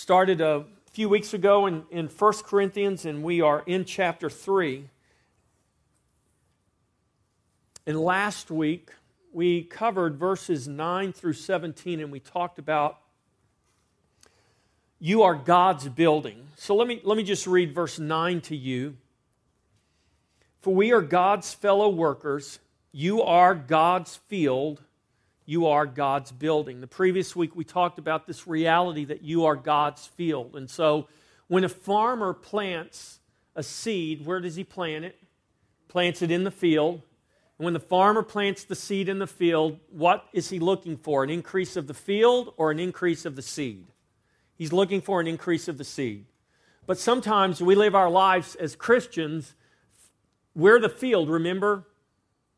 started a few weeks ago in, in 1 Corinthians, and we are in chapter 3. And last week, we covered verses 9 through 17, and we talked about you are God's building. So let me, let me just read verse 9 to you. For we are God's fellow workers. You are God's field. You are God's building. The previous week we talked about this reality that you are God's field. And so when a farmer plants a seed, where does he plant it? Plants it in the field. And when the farmer plants the seed in the field, what is he looking for? An increase of the field or an increase of the seed? He's looking for an increase of the seed. But sometimes we live our lives as Christians, we're the field, remember?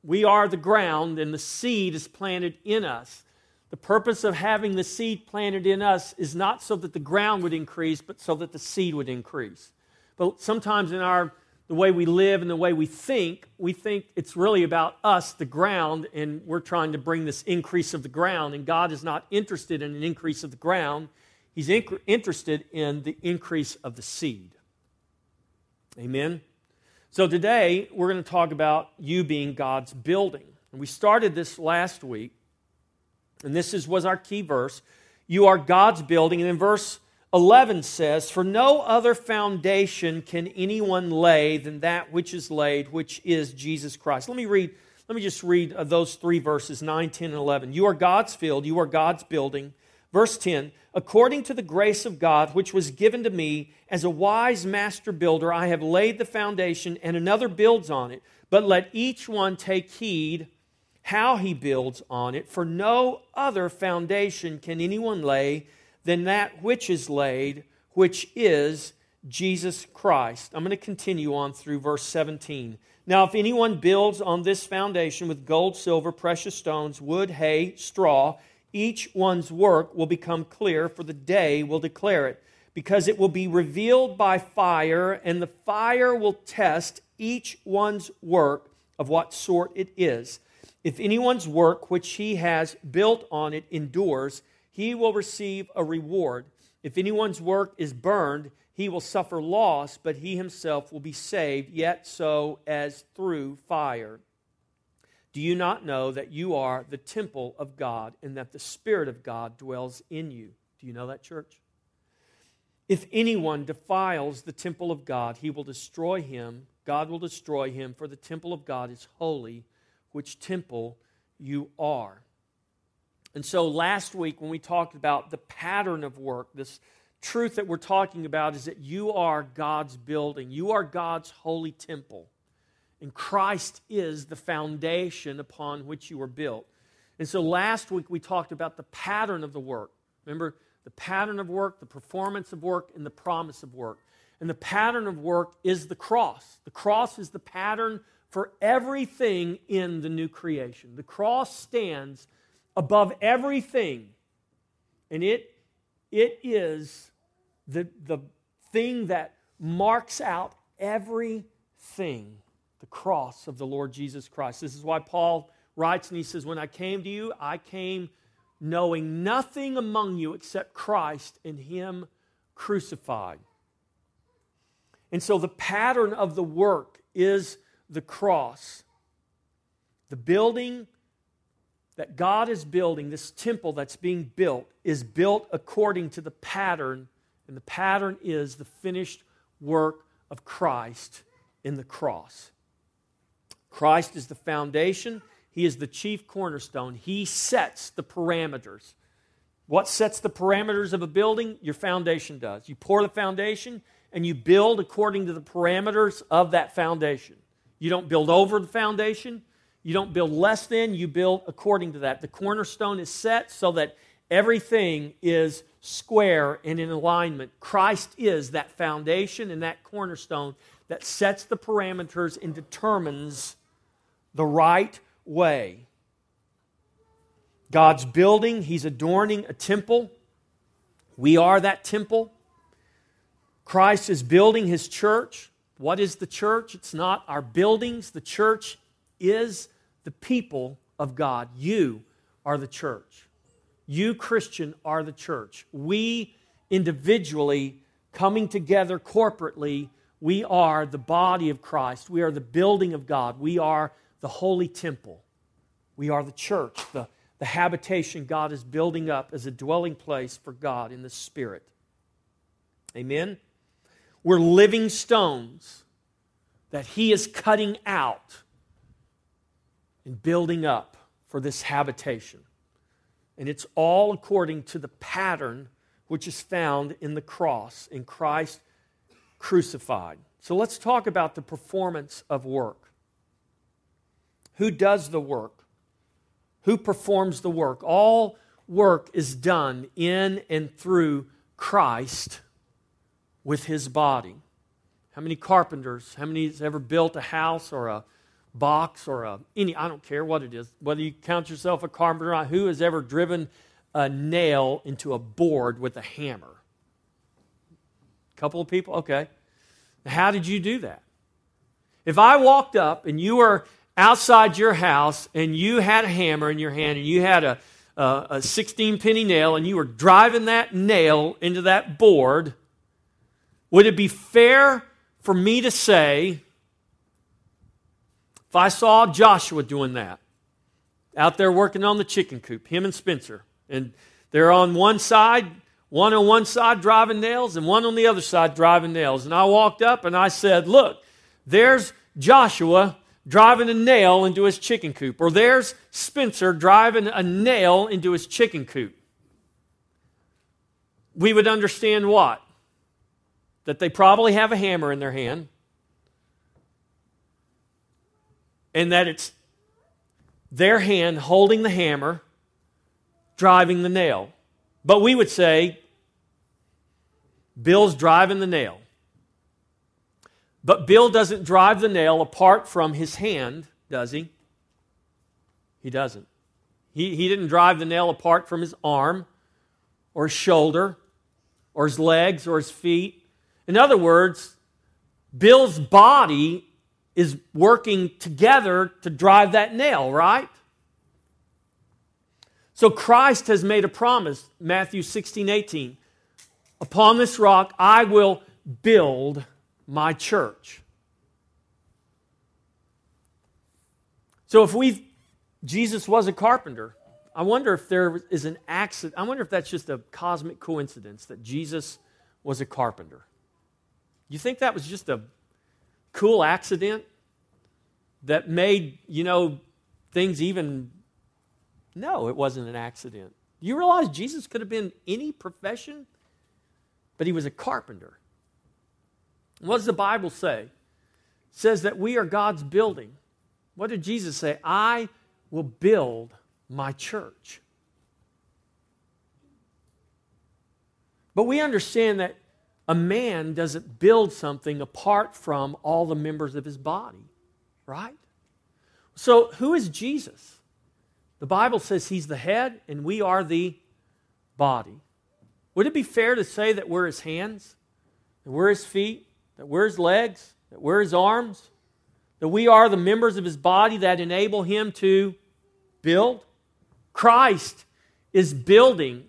We are the ground, and the seed is planted in us. The purpose of having the seed planted in us is not so that the ground would increase, but so that the seed would increase. But sometimes in our the way we live and the way we think, we think it's really about us, the ground, and we're trying to bring this increase of the ground. And God is not interested in an increase of the ground. He's inc- interested in the increase of the seed. Amen? So today, we're going to talk about you being God's building. And we started this last week, and this is, was our key verse. You are God's building. And then verse 11 says, For no other foundation can anyone lay than that which is laid, which is Jesus Christ. Let me read. Let me just read uh, those three verses 9, 10, and 11. You are God's field, you are God's building. Verse 10 According to the grace of God, which was given to me as a wise master builder, I have laid the foundation, and another builds on it. But let each one take heed how he builds on it, for no other foundation can anyone lay than that which is laid, which is Jesus Christ. I'm going to continue on through verse 17. Now, if anyone builds on this foundation with gold, silver, precious stones, wood, hay, straw, each one's work will become clear, for the day will declare it, because it will be revealed by fire, and the fire will test each one's work of what sort it is. If anyone's work which he has built on it endures, he will receive a reward. If anyone's work is burned, he will suffer loss, but he himself will be saved, yet so as through fire. Do you not know that you are the temple of God and that the Spirit of God dwells in you? Do you know that, church? If anyone defiles the temple of God, he will destroy him. God will destroy him, for the temple of God is holy, which temple you are. And so last week, when we talked about the pattern of work, this truth that we're talking about is that you are God's building, you are God's holy temple. And Christ is the foundation upon which you are built. And so last week we talked about the pattern of the work. Remember, the pattern of work, the performance of work, and the promise of work. And the pattern of work is the cross. The cross is the pattern for everything in the new creation. The cross stands above everything, and it, it is the, the thing that marks out everything the cross of the Lord Jesus Christ. This is why Paul writes and he says, When I came to you, I came knowing nothing among you except Christ and Him crucified. And so the pattern of the work is the cross. The building that God is building, this temple that's being built, is built according to the pattern, and the pattern is the finished work of Christ in the cross. Christ is the foundation, He is the chief cornerstone. He sets the parameters. What sets the parameters of a building? Your foundation does. You pour the foundation and you build according to the parameters of that foundation. You don't build over the foundation. You don't build less than, you build according to that. The cornerstone is set so that everything is square and in alignment. Christ is that foundation and that cornerstone that sets the parameters and determines the right way. God's building, He's adorning a temple. We are that temple. Christ is building His church. What is the church? It's not our buildings. The church is the people of God. You are the church. You, Christian, are the church. We individually, coming together corporately, we are the body of Christ. We are the building of God. We are the holy temple. We are the church, the, the habitation God is building up as a dwelling place for God in the Spirit. Amen? We're living stones that He is cutting out and building up for this habitation. And it's all according to the pattern which is found in the cross, in Christ crucified. So let's talk about the performance of work. Who does the work? Who performs the work? All work is done in and through Christ with his body. How many carpenters, how many has ever built a house or a box or a any I don't care what it is, whether you count yourself a carpenter or not, who has ever driven a nail into a board with a hammer? A couple of people? Okay. How did you do that? If I walked up and you were outside your house and you had a hammer in your hand and you had a, a, a 16 penny nail and you were driving that nail into that board, would it be fair for me to say, if I saw Joshua doing that, out there working on the chicken coop, him and Spencer, and they're on one side, one on one side driving nails, and one on the other side driving nails. And I walked up and I said, Look, there's Joshua driving a nail into his chicken coop, or there's Spencer driving a nail into his chicken coop. We would understand what? That they probably have a hammer in their hand, and that it's their hand holding the hammer, driving the nail. But we would say, Bill's driving the nail. But Bill doesn't drive the nail apart from his hand, does he? He doesn't. He, he didn't drive the nail apart from his arm or his shoulder or his legs or his feet. In other words, Bill's body is working together to drive that nail, right? So Christ has made a promise, Matthew 16, 18. Upon this rock I will build my church. So if we Jesus was a carpenter, I wonder if there is an accident. I wonder if that's just a cosmic coincidence that Jesus was a carpenter. You think that was just a cool accident that made, you know, things even no, it wasn't an accident. You realize Jesus could have been any profession, but he was a carpenter. What does the Bible say? It says that we are God's building. What did Jesus say? I will build my church. But we understand that a man doesn't build something apart from all the members of his body, right? So, who is Jesus? The Bible says he's the head and we are the body. Would it be fair to say that we're his hands, that we're his feet, that we're his legs, that we're his arms, that we are the members of his body that enable him to build? Christ is building.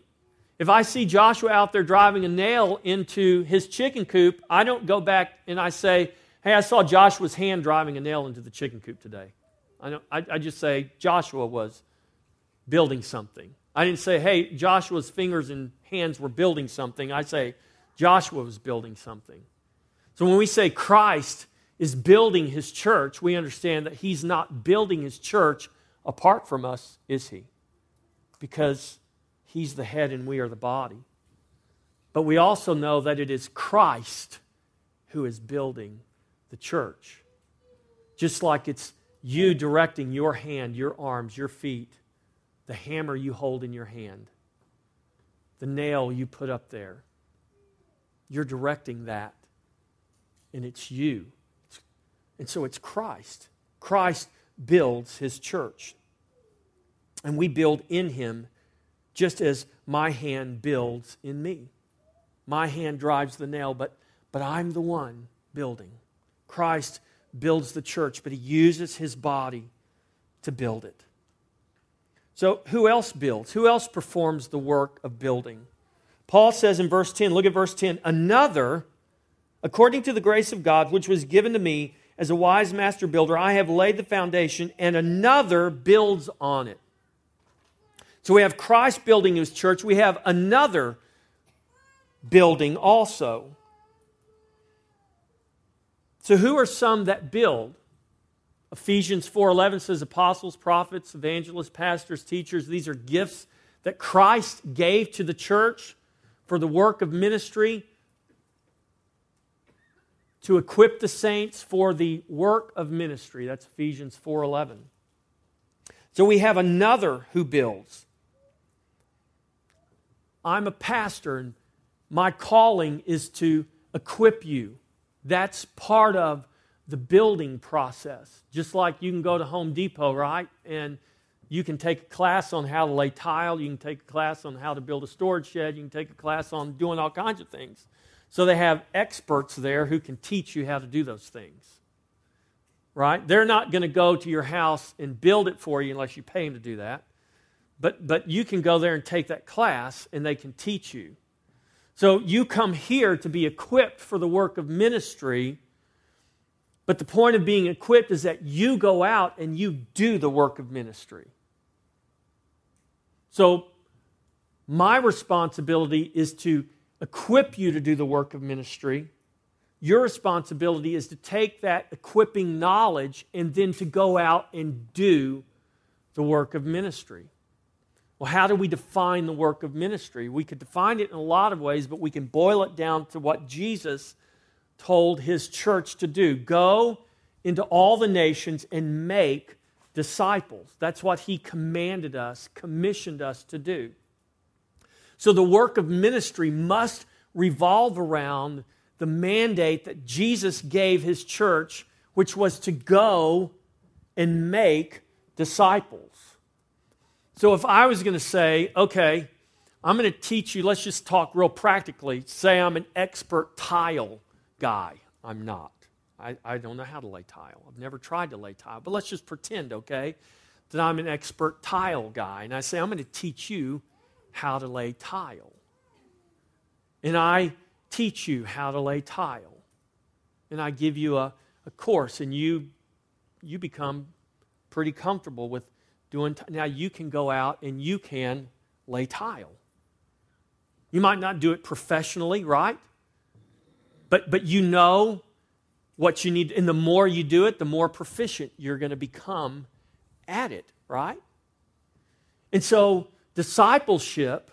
If I see Joshua out there driving a nail into his chicken coop, I don't go back and I say, Hey, I saw Joshua's hand driving a nail into the chicken coop today. I, don't, I, I just say Joshua was building something. I didn't say, hey, Joshua's fingers and hands were building something. I say, Joshua was building something. So when we say Christ is building his church, we understand that he's not building his church apart from us, is he? Because he's the head and we are the body. But we also know that it is Christ who is building the church. Just like it's you directing your hand, your arms, your feet the hammer you hold in your hand, the nail you put up there. You're directing that, and it's you. And so it's Christ. Christ builds his church. And we build in him just as my hand builds in me. My hand drives the nail, but, but I'm the one building. Christ builds the church, but he uses his body to build it. So, who else builds? Who else performs the work of building? Paul says in verse 10, look at verse 10, another, according to the grace of God, which was given to me as a wise master builder, I have laid the foundation, and another builds on it. So we have Christ building his church, we have another building also. So who are some that build? Ephesians 4:11 says apostles, prophets, evangelists, pastors, teachers, these are gifts that Christ gave to the church for the work of ministry to equip the saints for the work of ministry. That's Ephesians 4:11. So we have another who builds. I'm a pastor and my calling is to equip you. That's part of the building process. Just like you can go to Home Depot, right? And you can take a class on how to lay tile, you can take a class on how to build a storage shed, you can take a class on doing all kinds of things. So they have experts there who can teach you how to do those things. Right? They're not going to go to your house and build it for you unless you pay them to do that. But, but you can go there and take that class and they can teach you. So you come here to be equipped for the work of ministry. But the point of being equipped is that you go out and you do the work of ministry. So, my responsibility is to equip you to do the work of ministry. Your responsibility is to take that equipping knowledge and then to go out and do the work of ministry. Well, how do we define the work of ministry? We could define it in a lot of ways, but we can boil it down to what Jesus told his church to do go into all the nations and make disciples. That's what he commanded us, commissioned us to do. So the work of ministry must revolve around the mandate that Jesus gave his church, which was to go and make disciples. So if I was going to say, okay, I'm going to teach you, let's just talk real practically. Say I'm an expert tile guy. I'm not. I, I don't know how to lay tile. I've never tried to lay tile. But let's just pretend, okay, that I'm an expert tile guy. And I say, I'm going to teach you how to lay tile. And I teach you how to lay tile. And I give you a, a course, and you, you become pretty comfortable with doing now you can go out and you can lay tile you might not do it professionally right but but you know what you need and the more you do it the more proficient you're going to become at it right and so discipleship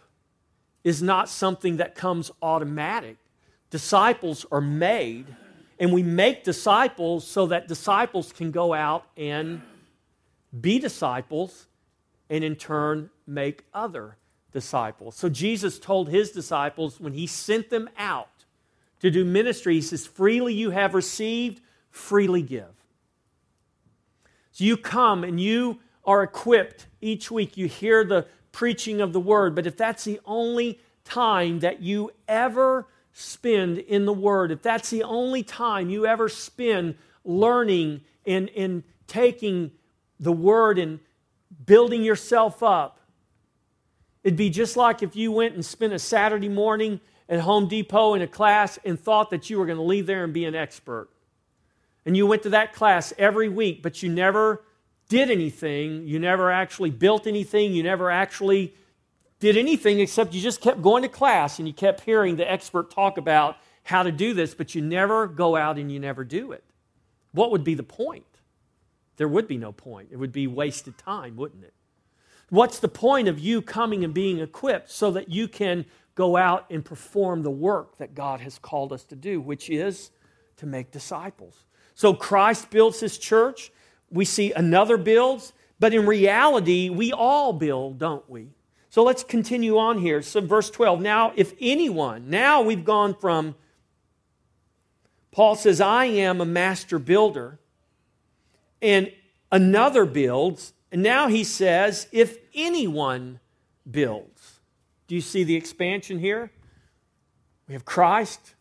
is not something that comes automatic disciples are made and we make disciples so that disciples can go out and be disciples, and in turn make other disciples. So Jesus told his disciples when he sent them out to do ministry, he says, Freely you have received, freely give. So you come and you are equipped each week. You hear the preaching of the word, but if that's the only time that you ever spend in the word, if that's the only time you ever spend learning and, and taking the word and building yourself up. It'd be just like if you went and spent a Saturday morning at Home Depot in a class and thought that you were going to leave there and be an expert. And you went to that class every week, but you never did anything. You never actually built anything. You never actually did anything except you just kept going to class and you kept hearing the expert talk about how to do this, but you never go out and you never do it. What would be the point? there would be no point. It would be wasted time, wouldn't it? What's the point of you coming and being equipped so that you can go out and perform the work that God has called us to do, which is to make disciples? So Christ builds his church. We see another builds, but in reality, we all build, don't we? So let's continue on here. So, verse 12. Now, if anyone, now we've gone from, Paul says, I am a master builder and another builds. And now he says, if anyone builds. Do you see the expansion here? We have Christ,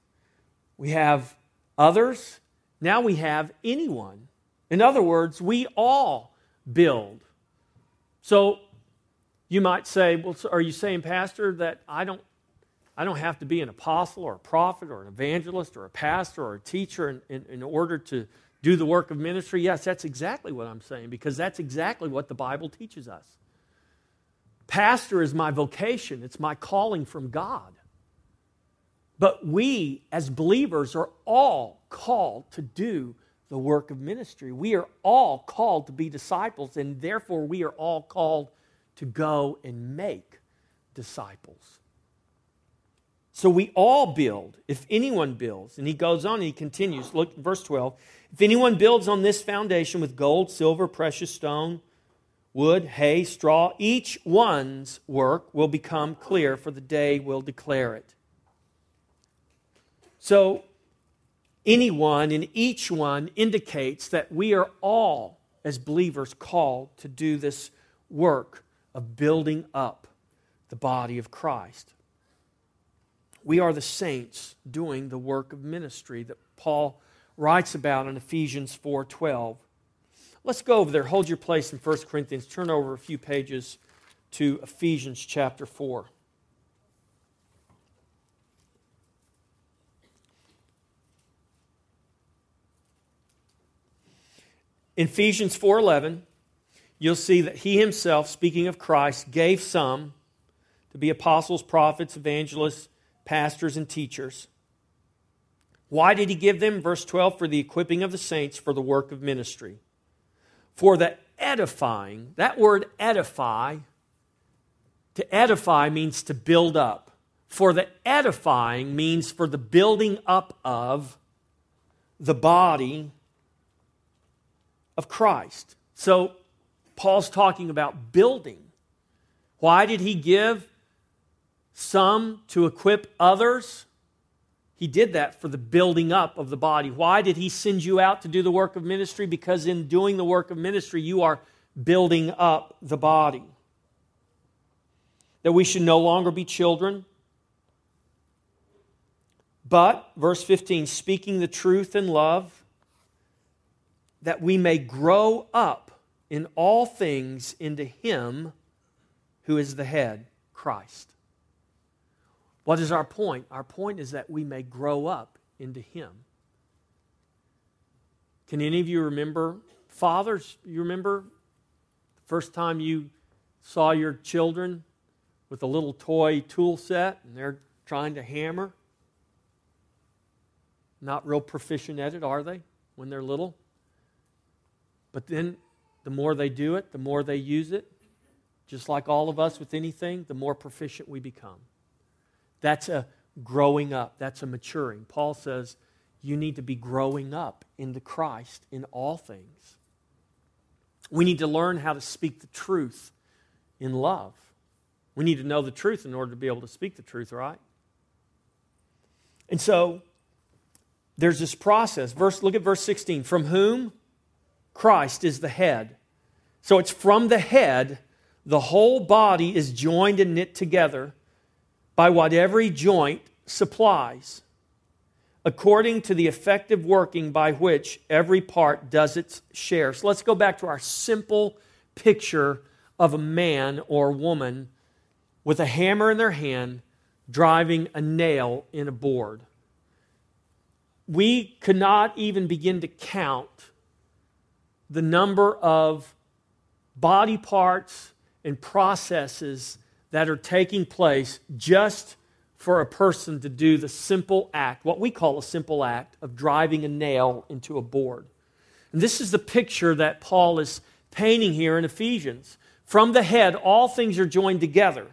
we have others, now we have anyone. In other words, we all build. So you might say, well, are you saying, Pastor, that I don't I don't have to be an apostle or a prophet or an evangelist or a pastor or a teacher in, in, in order to do the work of ministry. Yes, that's exactly what I'm saying because that's exactly what the Bible teaches us. Pastor is my vocation, it's my calling from God. But we, as believers, are all called to do the work of ministry. We are all called to be disciples, and therefore we are all called to go and make disciples. So we all build, if anyone builds. And he goes on and he continues. Look, verse 12. If anyone builds on this foundation with gold, silver, precious stone, wood, hay, straw, each one's work will become clear, for the day will declare it. So anyone and each one indicates that we are all, as believers, called to do this work of building up the body of Christ. We are the saints doing the work of ministry that Paul writes about in Ephesians 4:12. Let's go over there. Hold your place in 1 Corinthians. Turn over a few pages to Ephesians chapter 4. In Ephesians 4:11, you'll see that he himself, speaking of Christ, gave some to be apostles, prophets, evangelists, pastors, and teachers. Why did he give them? Verse 12, for the equipping of the saints for the work of ministry. For the edifying, that word edify, to edify means to build up. For the edifying means for the building up of the body of Christ. So Paul's talking about building. Why did he give some to equip others? He did that for the building up of the body. Why did he send you out to do the work of ministry? Because in doing the work of ministry, you are building up the body. That we should no longer be children, but, verse 15, speaking the truth in love, that we may grow up in all things into Him who is the head, Christ. What is our point? Our point is that we may grow up into Him. Can any of you remember, fathers, you remember the first time you saw your children with a little toy tool set and they're trying to hammer? Not real proficient at it, are they, when they're little? But then the more they do it, the more they use it, just like all of us with anything, the more proficient we become. That's a growing up, that's a maturing. Paul says you need to be growing up into Christ in all things. We need to learn how to speak the truth in love. We need to know the truth in order to be able to speak the truth, right? And so there's this process. Verse, look at verse 16. From whom Christ is the head. So it's from the head, the whole body is joined and knit together by what every joint supplies, according to the effective working by which every part does its share. So let's go back to our simple picture of a man or woman with a hammer in their hand driving a nail in a board. We could not even begin to count the number of body parts and processes that are taking place just for a person to do the simple act, what we call a simple act of driving a nail into a board. And this is the picture that Paul is painting here in Ephesians. From the head, all things are joined together.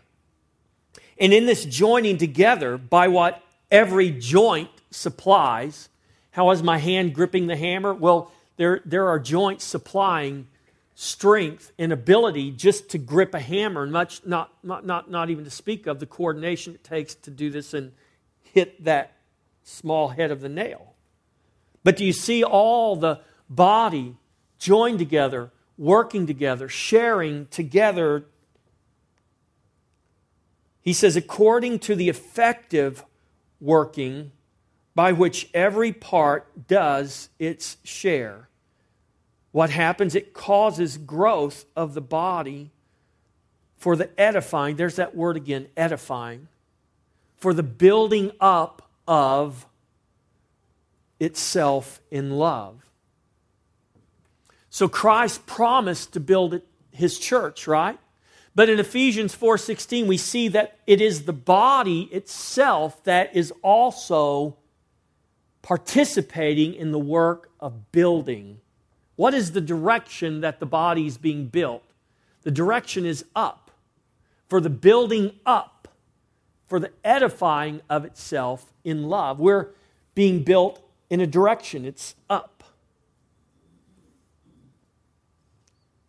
And in this joining together, by what every joint supplies, how is my hand gripping the hammer? Well, there, there are joints supplying strength and ability just to grip a hammer, much not, not, not, not even to speak of the coordination it takes to do this and hit that small head of the nail. But do you see all the body joined together, working together, sharing together? He says, according to the effective working by which every part does its share. What happens? It causes growth of the body for the edifying. There's that word again, edifying. for the building up of itself in love. So Christ promised to build his church, right? But in Ephesians 4:16 we see that it is the body itself that is also participating in the work of building. What is the direction that the body is being built? The direction is up. For the building up, for the edifying of itself in love. We're being built in a direction, it's up.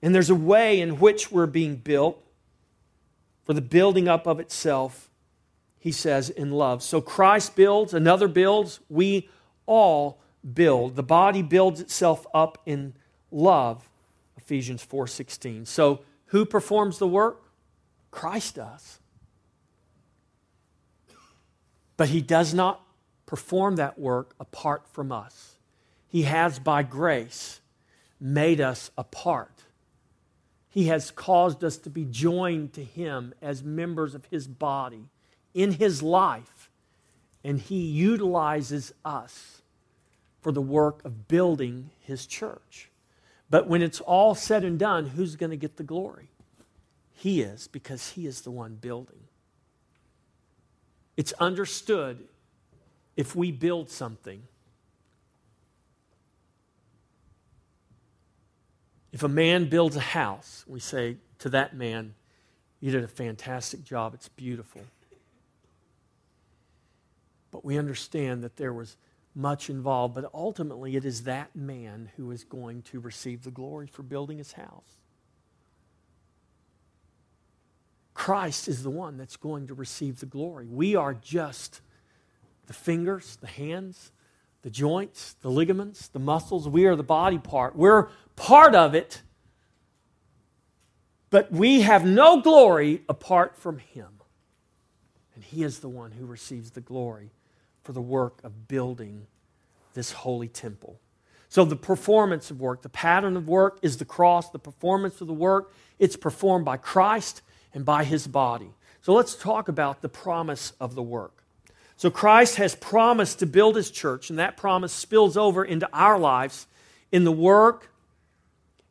And there's a way in which we're being built for the building up of itself, he says, in love. So Christ builds, another builds, we all build. The body builds itself up in love, Ephesians 4:16. So who performs the work? Christ does. But he does not perform that work apart from us. He has by grace made us a part he has caused us to be joined to Him as members of His body in His life, and He utilizes us for the work of building His church. But when it's all said and done, who's going to get the glory? He is, because He is the one building. It's understood if we build something If a man builds a house, we say to that man, You did a fantastic job. It's beautiful. But we understand that there was much involved, but ultimately it is that man who is going to receive the glory for building his house. Christ is the one that's going to receive the glory. We are just the fingers, the hands, the joints, the ligaments, the muscles. We are the body part. We're part of it, but we have no glory apart from Him. And He is the one who receives the glory for the work of building this holy temple. So, the performance of work, the pattern of work is the cross. The performance of the work, it's performed by Christ and by His body. So, let's talk about the promise of the work. So, Christ has promised to build His church, and that promise spills over into our lives in the work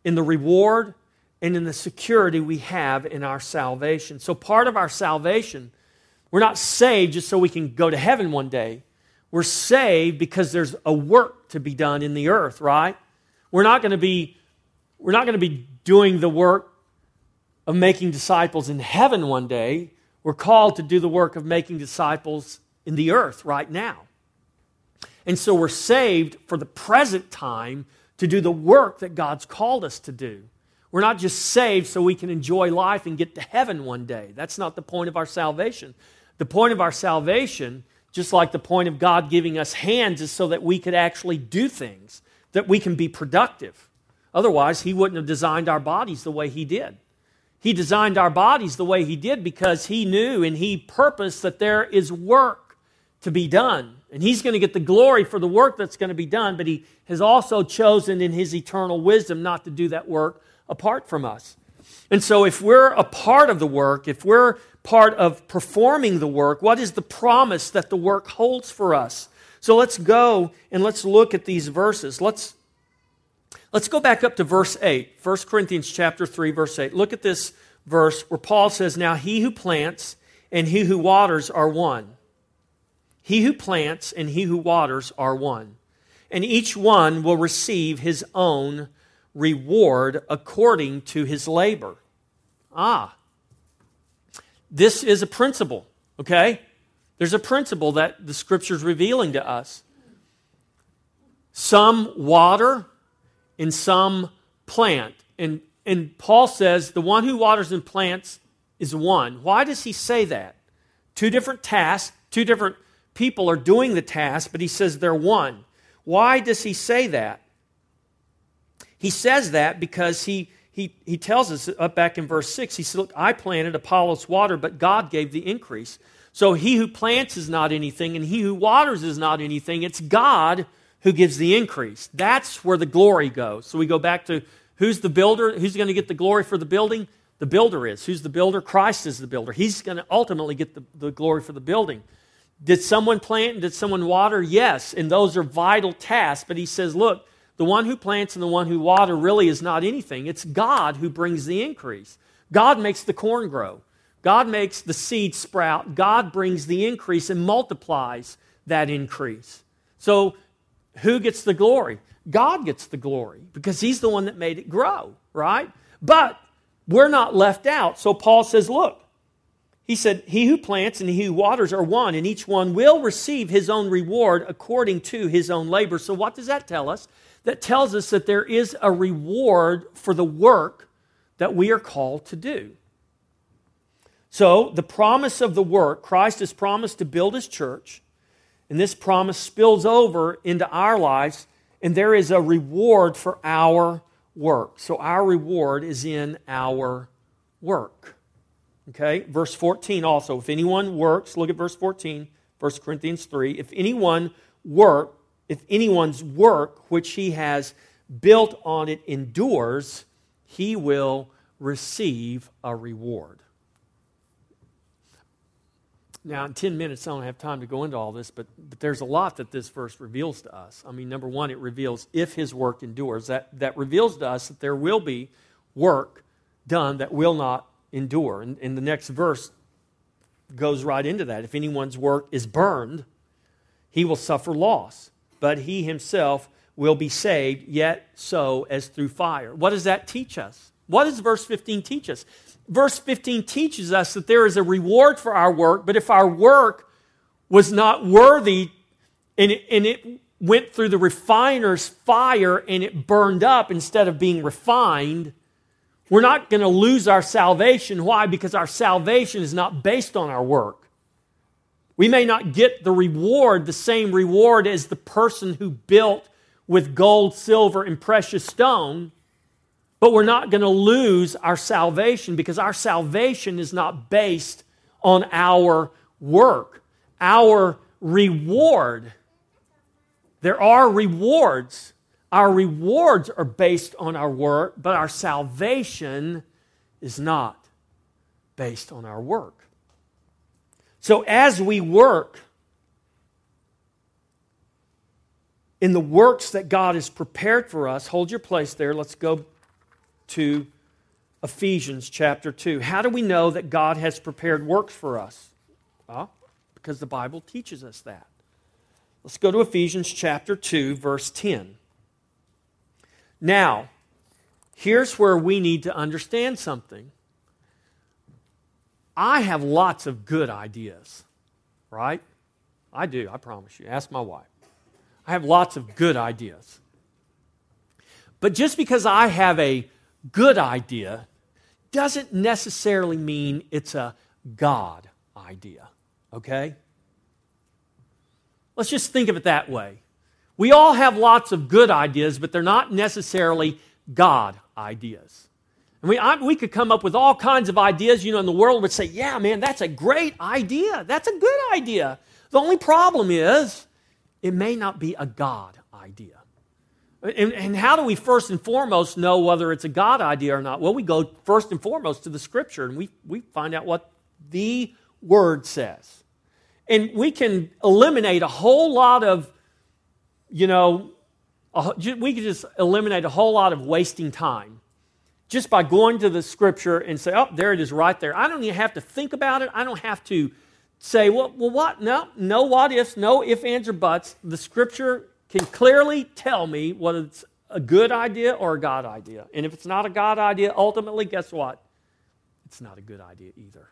in the reward and in the security we have in our salvation. So, part of our salvation, we're not saved just so we can go to heaven one day. We're saved because there's a work to be done in the earth, right? We're not going to be we're not going to be doing the work of making disciples in heaven one day. We're called to do the work of making disciples in the earth right now. And so we're saved for the present time to do the work that God's called us to do. We're not just saved so we can enjoy life and get to heaven one day. That's not the point of our salvation. The point of our salvation, just like the point of God giving us hands, is so that we could actually do things, that we can be productive. Otherwise, He wouldn't have designed our bodies the way He did. He designed our bodies the way He did because He knew and He purposed that there is work to be done. And he's going to get the glory for the work that's going to be done, but he has also chosen in his eternal wisdom not to do that work apart from us. And so, if we're a part of the work, if we're part of performing the work, what is the promise that the work holds for us? So, let's go and let's look at these verses. Let's, let's go back up to verse 8, 1 Corinthians chapter 3, verse 8. Look at this verse where Paul says, Now he who plants and he who waters are one he who plants and he who waters are one, and each one will receive his own reward according to his labor. Ah, this is a principle, okay? There's a principle that the scripture's revealing to us. Some water and some plant. And, and Paul says the one who waters and plants is one. Why does he say that? Two different tasks, two different people are doing the task, but he says they're one. Why does he say that? He says that because he, he, he tells us up back in verse 6, he said, Look, I planted, Apollos water, but God gave the increase. So he who plants is not anything, and he who waters is not anything. It's God who gives the increase. That's where the glory goes. So we go back to who's the builder? Who's going to get the glory for the building? The builder is. Who's the builder? Christ is the builder. He's going to ultimately get the, the glory for the building. Did someone plant and did someone water? Yes, and those are vital tasks. But he says, look, the one who plants and the one who water really is not anything. It's God who brings the increase. God makes the corn grow. God makes the seed sprout. God brings the increase and multiplies that increase. So, who gets the glory? God gets the glory because He's the one that made it grow, right? But we're not left out. So, Paul says, look, he said, He who plants and he who waters are one, and each one will receive his own reward according to his own labor. So, what does that tell us? That tells us that there is a reward for the work that we are called to do. So, the promise of the work, Christ has promised to build his church, and this promise spills over into our lives, and there is a reward for our work. So, our reward is in our work. Okay, verse 14 also. If anyone works, look at verse 14, 1 Corinthians 3. If anyone work, if anyone's work which he has built on it endures, he will receive a reward. Now, in 10 minutes, I don't have time to go into all this, but, but there's a lot that this verse reveals to us. I mean, number one, it reveals if his work endures. That, that reveals to us that there will be work done that will not endure. And, and the next verse goes right into that. If anyone's work is burned, he will suffer loss, but he himself will be saved, yet so as through fire. What does that teach us? What does verse 15 teach us? Verse 15 teaches us that there is a reward for our work, but if our work was not worthy and it, and it went through the refiner's fire and it burned up instead of being refined, we're not going to lose our salvation. Why? Because our salvation is not based on our work. We may not get the reward, the same reward as the person who built with gold, silver, and precious stone, but we're not going to lose our salvation because our salvation is not based on our work. Our reward, there are rewards our rewards are based on our work, but our salvation is not based on our work. So as we work in the works that God has prepared for us, hold your place there. Let's go to Ephesians chapter 2. How do we know that God has prepared works for us? Well, because the Bible teaches us that. Let's go to Ephesians chapter 2, verse 10. Now, here's where we need to understand something. I have lots of good ideas, right? I do, I promise you. Ask my wife. I have lots of good ideas. But just because I have a good idea doesn't necessarily mean it's a God idea, okay? Let's just think of it that way. We all have lots of good ideas, but they're not necessarily God ideas. And we, I, we could come up with all kinds of ideas, you know, and the world would say, yeah, man, that's a great idea. That's a good idea. The only problem is it may not be a God idea. And, and, how do we first and foremost know whether it's a God idea or not? Well, we go first and foremost to the scripture and we, we find out what the word says. And we can eliminate a whole lot of you know, we could just eliminate a whole lot of wasting time just by going to the scripture and say, oh, there it is right there. I don't even have to think about it. I don't have to say, well, well what? No, no what ifs, no if, ands, or buts. The scripture can clearly tell me whether it's a good idea or a God idea. And if it's not a God idea, ultimately, guess what? It's not a good idea either.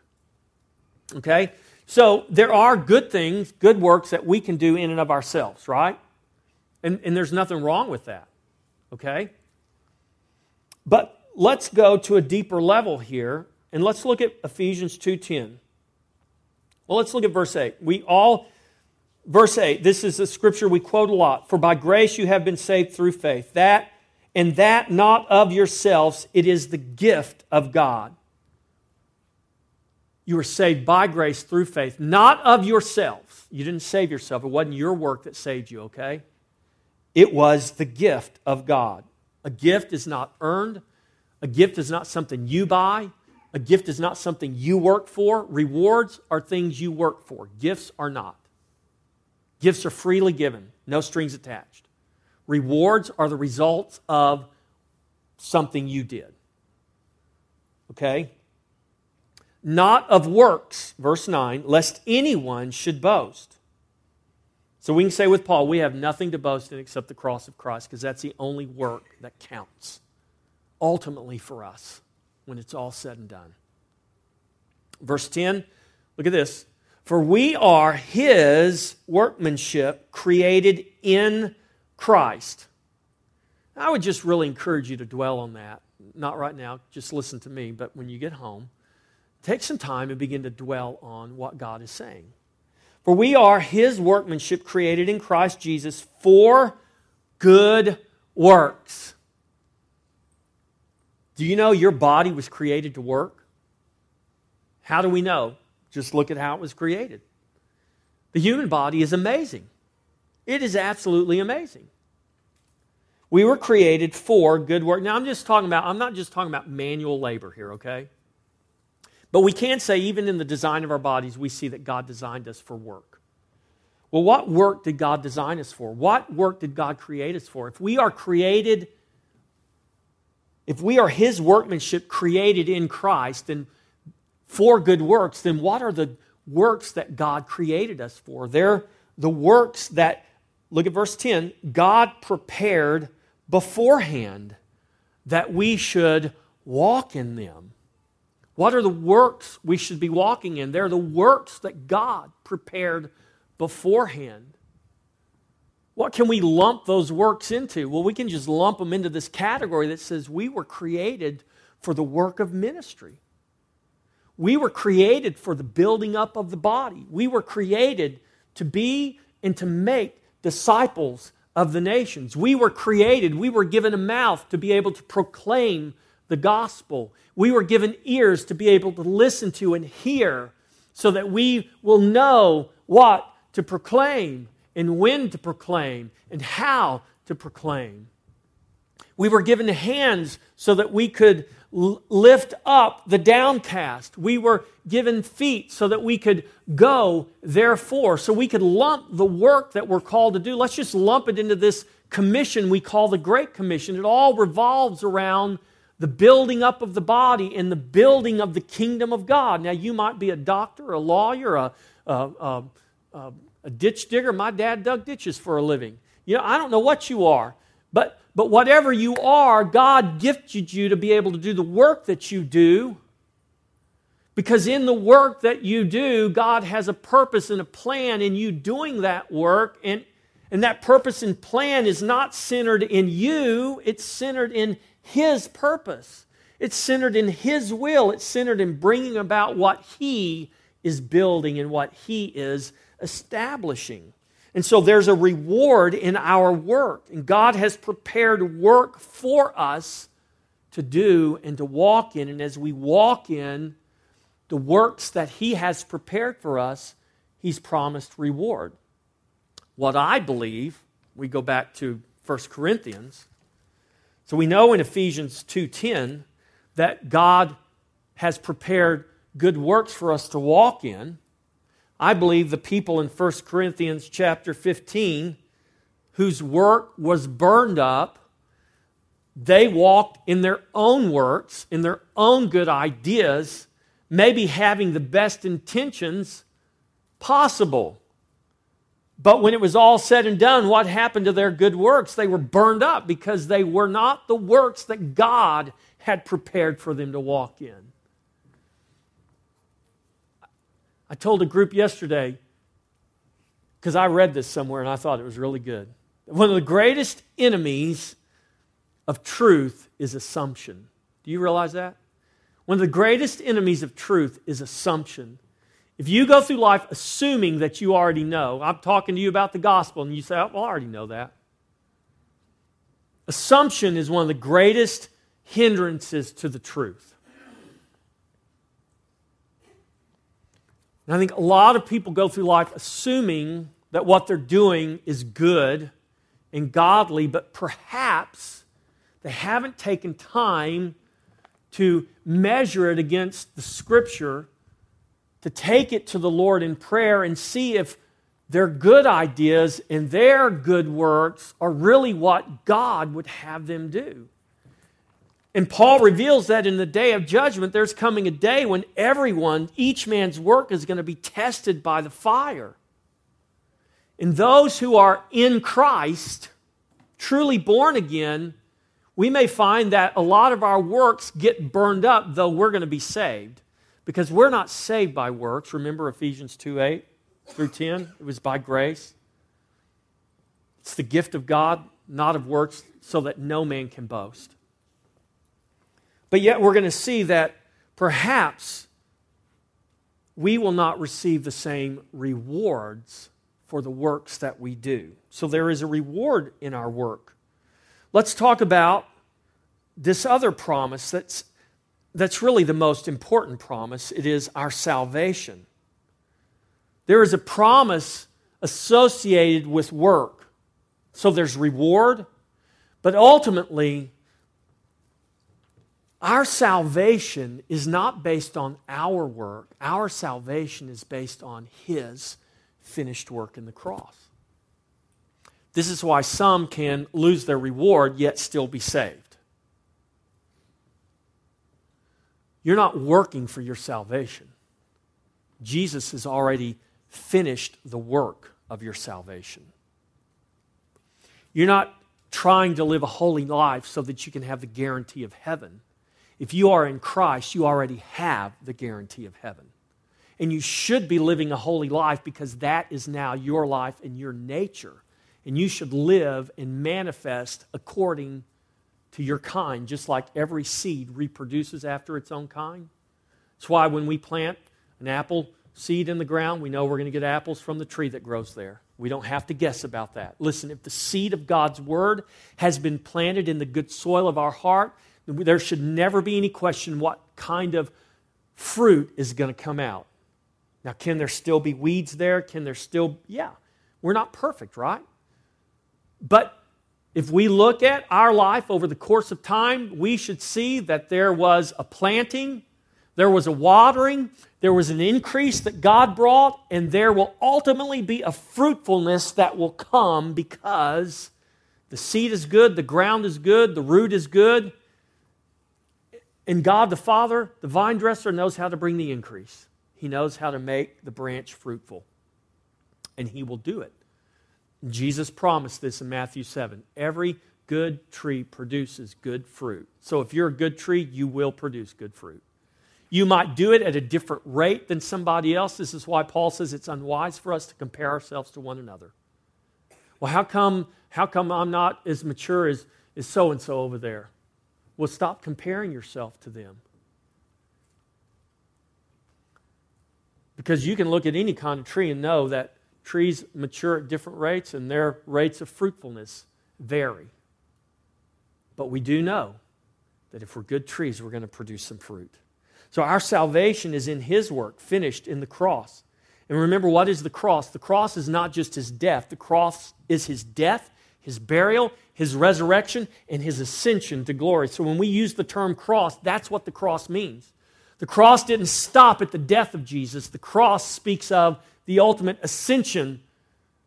Okay? So there are good things, good works that we can do in and of ourselves, right? And, and there's nothing wrong with that. Okay? But let's go to a deeper level here and let's look at Ephesians 2:10. Well, let's look at verse 8. We all verse 8, this is a scripture we quote a lot. For by grace you have been saved through faith. That and that not of yourselves, it is the gift of God. You were saved by grace through faith, not of yourselves. You didn't save yourself. It wasn't your work that saved you, okay? It was the gift of God. A gift is not earned, a gift is not something you buy, a gift is not something you work for. Rewards are things you work for, gifts are not. Gifts are freely given, no strings attached. Rewards are the results of something you did. Okay? Not of works, verse 9, lest anyone should boast. So we can say with Paul, we have nothing to boast in except the cross of Christ, because that's the only work that counts ultimately for us when it's all said and done. Verse 10, look at this. For we are his workmanship created in Christ. I would just really encourage you to dwell on that. Not right now, just listen to me, but when you get home, take some time and begin to dwell on what God is saying. For we are his workmanship created in Christ Jesus for good works. Do you know your body was created to work? How do we know? Just look at how it was created. The human body is amazing. It is absolutely amazing. We were created for good work. Now, I'm just talking about, I'm not just talking about manual labor here, okay? But we can say, even in the design of our bodies, we see that God designed us for work. Well, what work did God design us for? What work did God create us for? If we are created, if we are His workmanship created in Christ and for good works, then what are the works that God created us for? They're the works that, look at verse 10, God prepared beforehand that we should walk in them. What are the works we should be walking in? They're the works that God prepared beforehand. What can we lump those works into? Well, we can just lump them into this category that says we were created for the work of ministry. We were created for the building up of the body. We were created to be and to make disciples of the nations. We were created, we were given a mouth to be able to proclaim the gospel. We were given ears to be able to listen to and hear so that we will know what to proclaim and when to proclaim and how to proclaim. We were given hands so that we could lift up the downcast. We were given feet so that we could go, therefore, so we could lump the work that we're called to do. Let's just lump it into this commission we call the Great Commission. It all revolves around the building up of the body and the building of the kingdom of God. Now, you might be a doctor, a lawyer, a, a, a, a ditch digger. My dad dug ditches for a living. You know, I don't know what you are, but but whatever you are, God gifted you to be able to do the work that you do. Because in the work that you do, God has a purpose and a plan in you doing that work. And, and that purpose and plan is not centered in you, it's centered in His purpose. It's centered in His will. It's centered in bringing about what He is building and what He is establishing. And so there's a reward in our work. And God has prepared work for us to do and to walk in. And as we walk in the works that He has prepared for us, He's promised reward. What I believe, we go back to 1 Corinthians. So we know in Ephesians 2:10 that God has prepared good works for us to walk in. I believe the people in 1 Corinthians chapter 15 whose work was burned up, they walked in their own works, in their own good ideas, maybe having the best intentions possible. But when it was all said and done, what happened to their good works? They were burned up because they were not the works that God had prepared for them to walk in. I told a group yesterday, because I read this somewhere and I thought it was really good. One of the greatest enemies of truth is assumption. Do you realize that? One of the greatest enemies of truth is assumption. If you go through life assuming that you already know, I'm talking to you about the gospel, and you say, oh, Well, I already know that. Assumption is one of the greatest hindrances to the truth. And I think a lot of people go through life assuming that what they're doing is good and godly, but perhaps they haven't taken time to measure it against the scripture, to take it to the Lord in prayer and see if their good ideas and their good works are really what God would have them do. And Paul reveals that in the day of judgment, there's coming a day when everyone, each man's work is going to be tested by the fire. And those who are in Christ, truly born again, we may find that a lot of our works get burned up, though we're going to be saved. Because we're not saved by works. Remember Ephesians 2 8 through 10? It was by grace. It's the gift of God, not of works, so that no man can boast. But yet we're going to see that perhaps we will not receive the same rewards for the works that we do. So there is a reward in our work. Let's talk about this other promise that's, that's really the most important promise. It is our salvation. There is a promise associated with work. So there's reward, but ultimately, our salvation is not based on our work. Our salvation is based on His finished work in the cross. This is why some can lose their reward yet still be saved. You're not working for your salvation. Jesus has already finished the work of your salvation. You're not trying to live a holy life so that you can have the guarantee of heaven. If you are in Christ, you already have the guarantee of heaven. And you should be living a holy life because that is now your life and your nature. And you should live and manifest according to your kind, just like every seed reproduces after its own kind. That's why when we plant an apple seed in the ground, we know we're going to get apples from the tree that grows there. We don't have to guess about that. Listen, if the seed of God's word has been planted in the good soil of our heart, there should never be any question what kind of fruit is going to come out. Now, can there still be weeds there? Can there still, yeah, we're not perfect, right? But if we look at our life over the course of time, we should see that there was a planting, there was a watering, there was an increase that God brought, and there will ultimately be a fruitfulness that will come because the seed is good, the ground is good, the root is good, and God the Father, the vine dresser, knows how to bring the increase. He knows how to make the branch fruitful. And He will do it. Jesus promised this in Matthew 7. Every good tree produces good fruit. So if you're a good tree, you will produce good fruit. You might do it at a different rate than somebody else. This is why Paul says it's unwise for us to compare ourselves to one another. Well, how come, how come I'm not as mature as so and so over there? Well, stop comparing yourself to them. Because you can look at any kind of tree and know that trees mature at different rates and their rates of fruitfulness vary. But we do know that if we're good trees, we're going to produce some fruit. So our salvation is in His work, finished in the cross. And remember, what is the cross? The cross is not just His death, the cross is His death, His burial, his resurrection, and his ascension to glory. So when we use the term cross, that's what the cross means. The cross didn't stop at the death of Jesus, the cross speaks of the ultimate ascension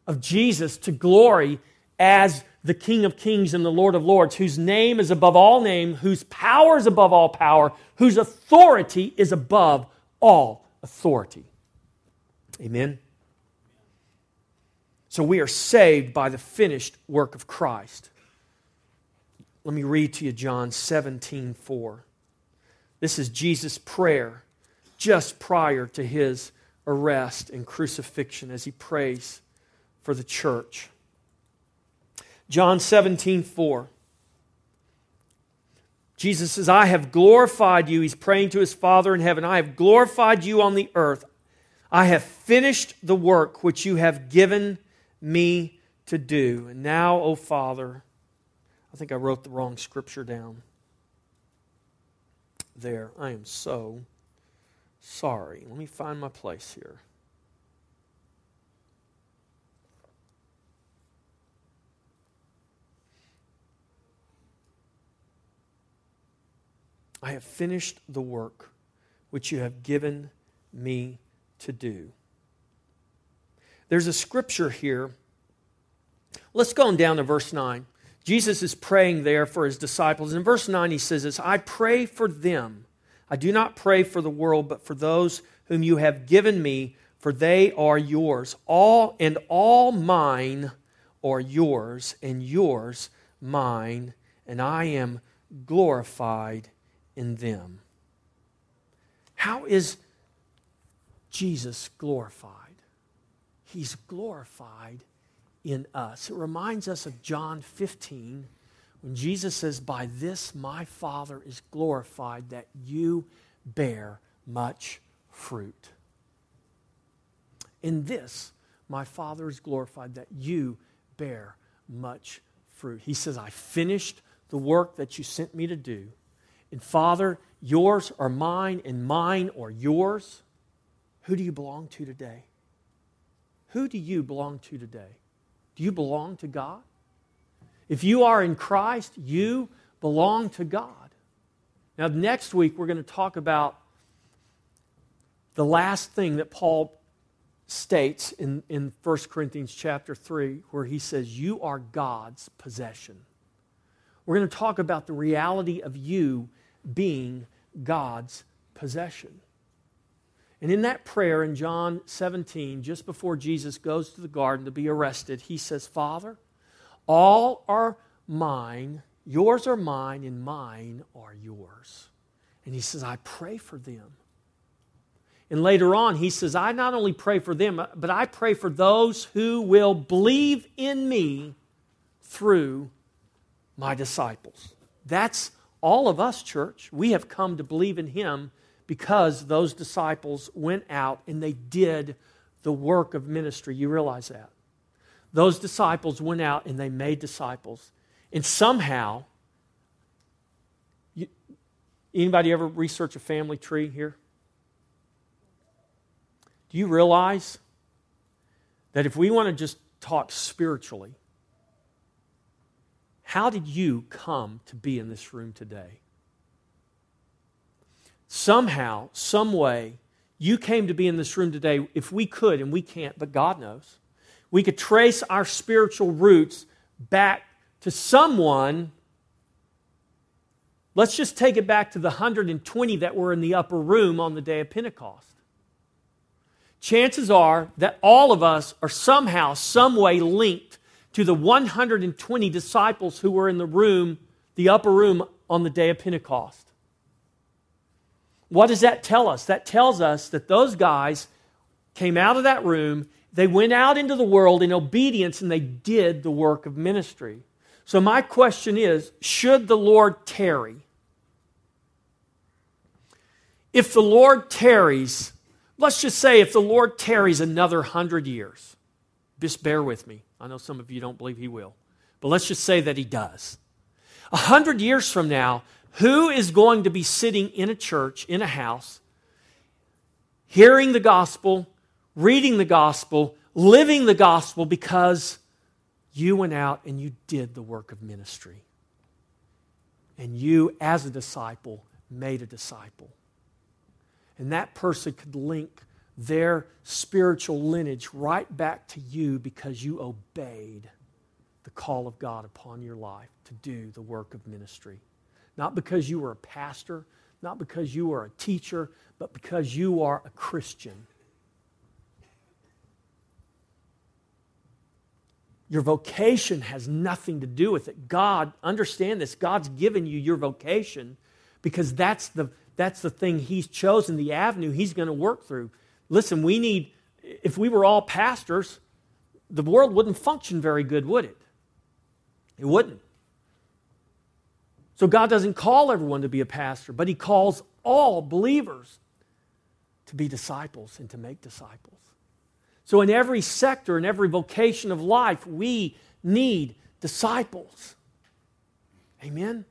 of Jesus to glory as the King of Kings and the Lord of Lords, whose name is above all name, whose power is above all power, whose authority is above all authority. Amen. So we are saved by the finished work of Christ. Let me read to you John 17 4. This is Jesus' prayer just prior to his arrest and crucifixion as he prays for the church. John 17 4. Jesus says, I have glorified you. He's praying to his Father in heaven. I have glorified you on the earth. I have finished the work which you have given me to do. And now, O Father, I think I wrote the wrong scripture down there. I am so sorry. Let me find my place here. I have finished the work which you have given me to do. There's a scripture here. Let's go on down to verse 9. Jesus is praying there for his disciples. In verse 9, he says this I pray for them. I do not pray for the world, but for those whom you have given me, for they are yours. All and all mine are yours, and yours mine, and I am glorified in them. How is Jesus glorified? He's glorified in us. It reminds us of John 15 when Jesus says, By this my Father is glorified, that you bear much fruit. In this my Father is glorified, that you bear much fruit. He says, I finished the work that you sent me to do. And Father, yours are mine, and mine are yours. Who do you belong to today? Who do you belong to today? Do you belong to God? If you are in Christ, you belong to God. Now, next week, we're going to talk about the last thing that Paul states in, in 1 Corinthians chapter 3, where he says, You are God's possession. We're going to talk about the reality of you being God's possession. And in that prayer in John 17, just before Jesus goes to the garden to be arrested, he says, Father, all are mine, yours are mine, and mine are yours. And he says, I pray for them. And later on, he says, I not only pray for them, but I pray for those who will believe in me through my disciples. That's all of us, church. We have come to believe in him because those disciples went out and they did the work of ministry. You realize that? Those disciples went out and they made disciples. And somehow, you, anybody ever research a family tree here? Do you realize that if we want to just talk spiritually, how did you come to be in this room today? Somehow, some way, you came to be in this room today, if we could, and we can't, but God knows, we could trace our spiritual roots back to someone. Let's just take it back to the 120 that were in the upper room on the day of Pentecost. Chances are that all of us are somehow, some way linked to the 120 disciples who were in the room, the upper room on the day of Pentecost. What does that tell us? That tells us that those guys came out of that room, they went out into the world in obedience, and they did the work of ministry. So, my question is should the Lord tarry? If the Lord tarries, let's just say if the Lord tarries another hundred years, just bear with me. I know some of you don't believe he will, but let's just say that he does. A hundred years from now, who is going to be sitting in a church, in a house, hearing the gospel, reading the gospel, living the gospel because you went out and you did the work of ministry? And you, as a disciple, made a disciple. And that person could link their spiritual lineage right back to you because you obeyed the call of God upon your life to do the work of ministry. Not because you were a pastor, not because you are a teacher, but because you are a Christian. Your vocation has nothing to do with it. God, understand this, God's given you your vocation because that's the, that's the thing He's chosen, the avenue He's going to work through. Listen, we need, if we were all pastors, the world wouldn't function very good, would it? It wouldn't. So God doesn't call everyone to be a pastor, but He calls all believers to be disciples and to make disciples. So, in every sector, in every vocation of life, we need disciples. Amen?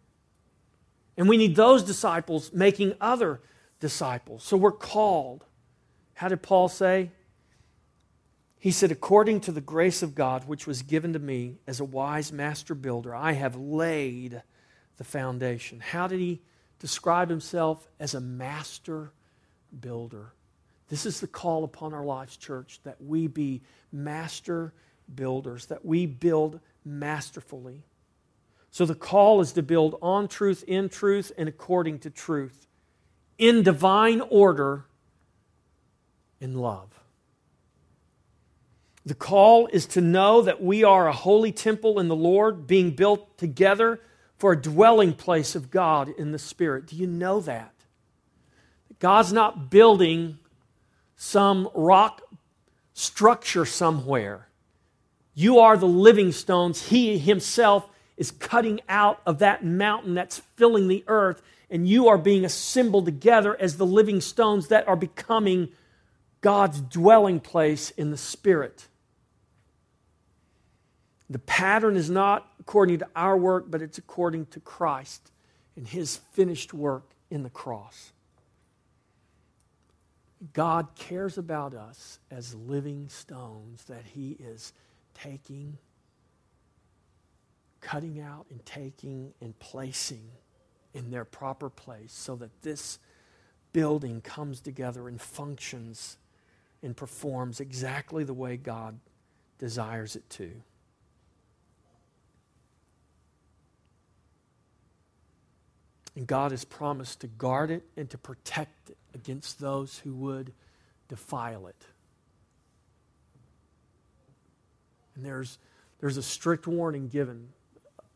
And we need those disciples making other disciples. So, we're called. How did Paul say? He said, According to the grace of God, which was given to me as a wise master builder, I have laid the foundation. How did he describe himself? As a master builder. This is the call upon our lives, church, that we be master builders, that we build masterfully. So the call is to build on truth, in truth, and according to truth, in divine order, in love. The call is to know that we are a holy temple in the Lord, being built together for a dwelling place of God in the Spirit. Do you know that? God's not building some rock structure somewhere. You are the living stones. He himself is cutting out of that mountain that's filling the earth, and you are being assembled together as the living stones that are becoming God's dwelling place in the Spirit. The pattern is not according to our work, but it's according to Christ and his finished work in the cross. God cares about us as living stones that he is taking, cutting out, and taking and placing in their proper place so that this building comes together and functions and performs exactly the way God desires it to. And God has promised to guard it and to protect it against those who would defile it. And there's, there's a strict warning given,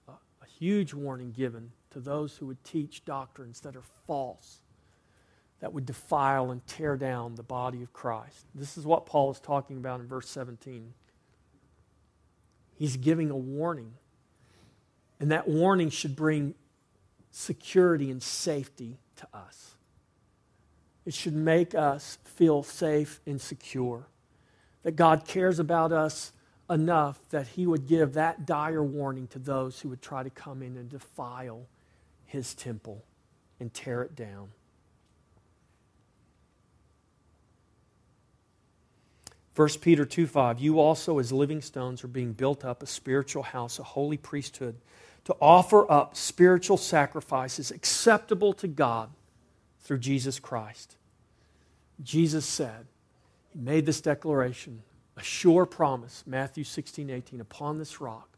a, a huge warning given to those who would teach doctrines that are false, that would defile and tear down the body of Christ. This is what Paul is talking about in verse 17. He's giving a warning. And that warning should bring security and safety to us. It should make us feel safe and secure. That God cares about us enough that He would give that dire warning to those who would try to come in and defile His temple and tear it down. First Peter 2 5, you also, as living stones, are being built up a spiritual house, a holy priesthood to offer up spiritual sacrifices acceptable to God through Jesus Christ. Jesus said, He made this declaration, a sure promise, Matthew 16, 18, upon this rock,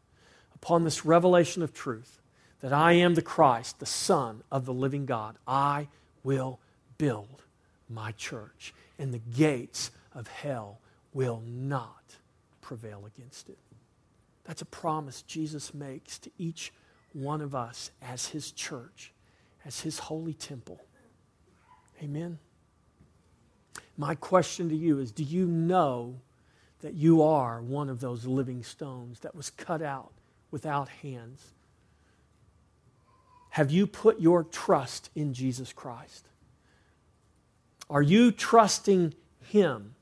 upon this revelation of truth, that I am the Christ, the Son of the living God. I will build my church, and the gates of hell will not prevail against it. That's a promise Jesus makes to each one of us as his church, as his holy temple. Amen. My question to you is do you know that you are one of those living stones that was cut out without hands? Have you put your trust in Jesus Christ? Are you trusting Him,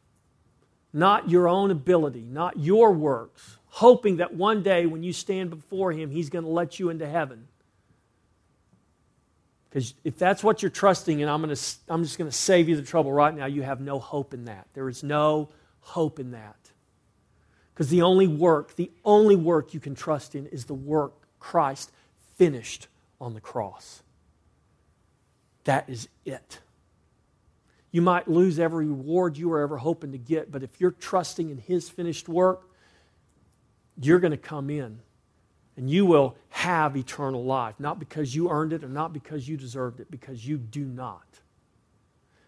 not your own ability, not your works, hoping that one day when you stand before Him, He's going to let you into heaven. Because if that's what you're trusting, and I'm, going to, I'm just going to save you the trouble right now, you have no hope in that. There is no hope in that. Because the only work, the only work you can trust in is the work Christ finished on the cross. That is it. You might lose every reward you were ever hoping to get, but if you're trusting in His finished work, you're going to come in and you will have eternal life. Not because you earned it or not because you deserved it, because you do not.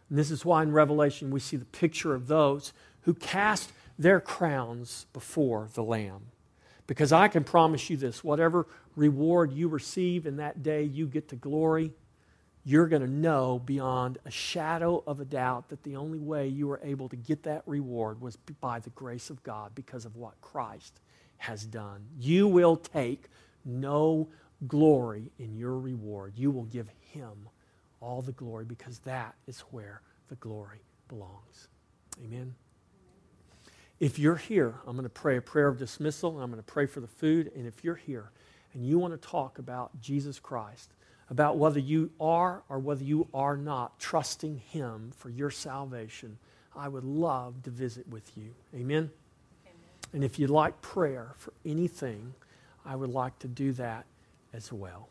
And this is why in Revelation we see the picture of those who cast their crowns before the Lamb. Because I can promise you this whatever reward you receive in that day, you get to glory. You're going to know beyond a shadow of a doubt that the only way you were able to get that reward was by the grace of God because of what Christ has done. You will take no glory in your reward. You will give him all the glory because that is where the glory belongs. Amen. If you're here, I'm going to pray a prayer of dismissal I'm going to pray for the food. And if you're here and you want to talk about Jesus Christ, about whether you are or whether you are not trusting Him for your salvation, I would love to visit with you. Amen. And if you'd like prayer for anything, I would like to do that as well.